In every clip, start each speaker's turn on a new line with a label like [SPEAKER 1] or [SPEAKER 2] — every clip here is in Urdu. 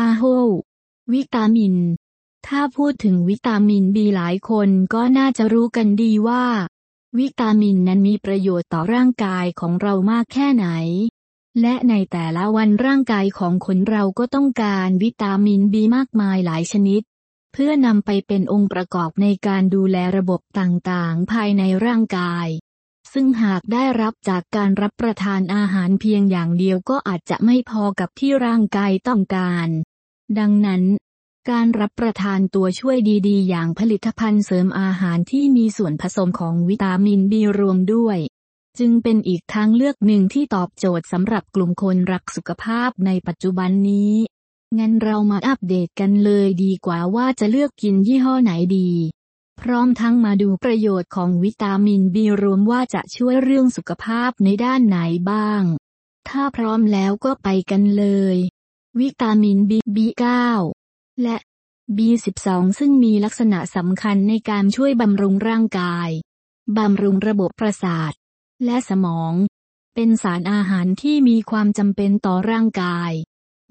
[SPEAKER 1] آہو ویٹاً تھا بھوت ویٹمین بھی لائ خو ن چرو کن دیو ون نن پریو تا رنگ کائ خور ما خور گائے خورؤ گو تمکان ویٹمین بھی مک مائی لائ سنی ف نمپئی پین اوپر کپ نئی کاندھ لوپ نئی رائے سنحان رپ پر تھاان فنیاں لوگ آ جب کپ گائے تمکان ڈانب پرتان توئی یا پن سم اان تھسوم خوا من بیم دوئی چن پین اک تھو چوت سمرپ کل کن رک سو کھاب نئی پچی گن رو مپ دیکن کل کنگی ہوں نائ فروم تھوٹ کھا موم وو روک پاب نئی دائبرم لو کپائ کن ل وی تاً سبس نسم خان نی کم سو بمرکائی بمربو پرساد ل سم پینسان حان تھمپینٹر کائ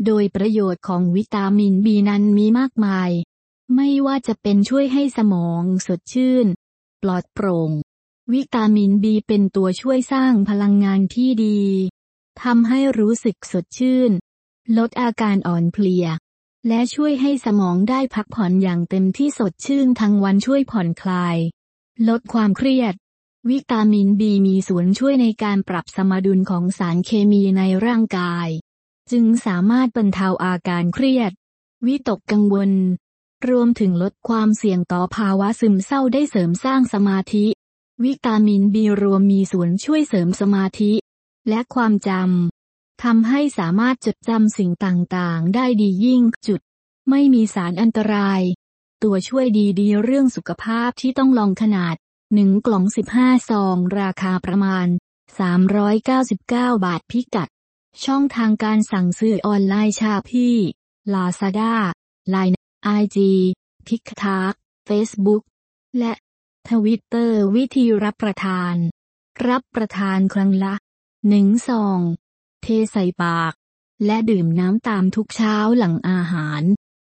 [SPEAKER 1] دئی پروت خو وی نن می مک مائ می وینسو سمو سوتن پوت پوں ویت تا پینٹو سوئیسان پلنگ رو سک سوتھن لوٹ آن پلی لو ہمو دائ فاک فون یا تم سوٹ چن تھن ون چھو فون کھلائی لوٹ کام خریئر ویٹامن بی می سون چو نئی کان پراپ سما دن خو سان کھی نا کھائے چن سا مت پنتاؤ آ گان خرید وا وا سم ساؤ سم سن سماتھی ویتا سما ل تھم سام چم سن تا یہ چ می می سنترائی توسوئیوںفا فی تم لوناٹ نو سب سو رکھا پرمان سام روکا بات فی کان کان سنسافی لا سدا لائن آئی جی ٹھیک ٹھاک فیس بک ویت یور پردان رپ پردان کل سو تھے لڈیم تام تھو ل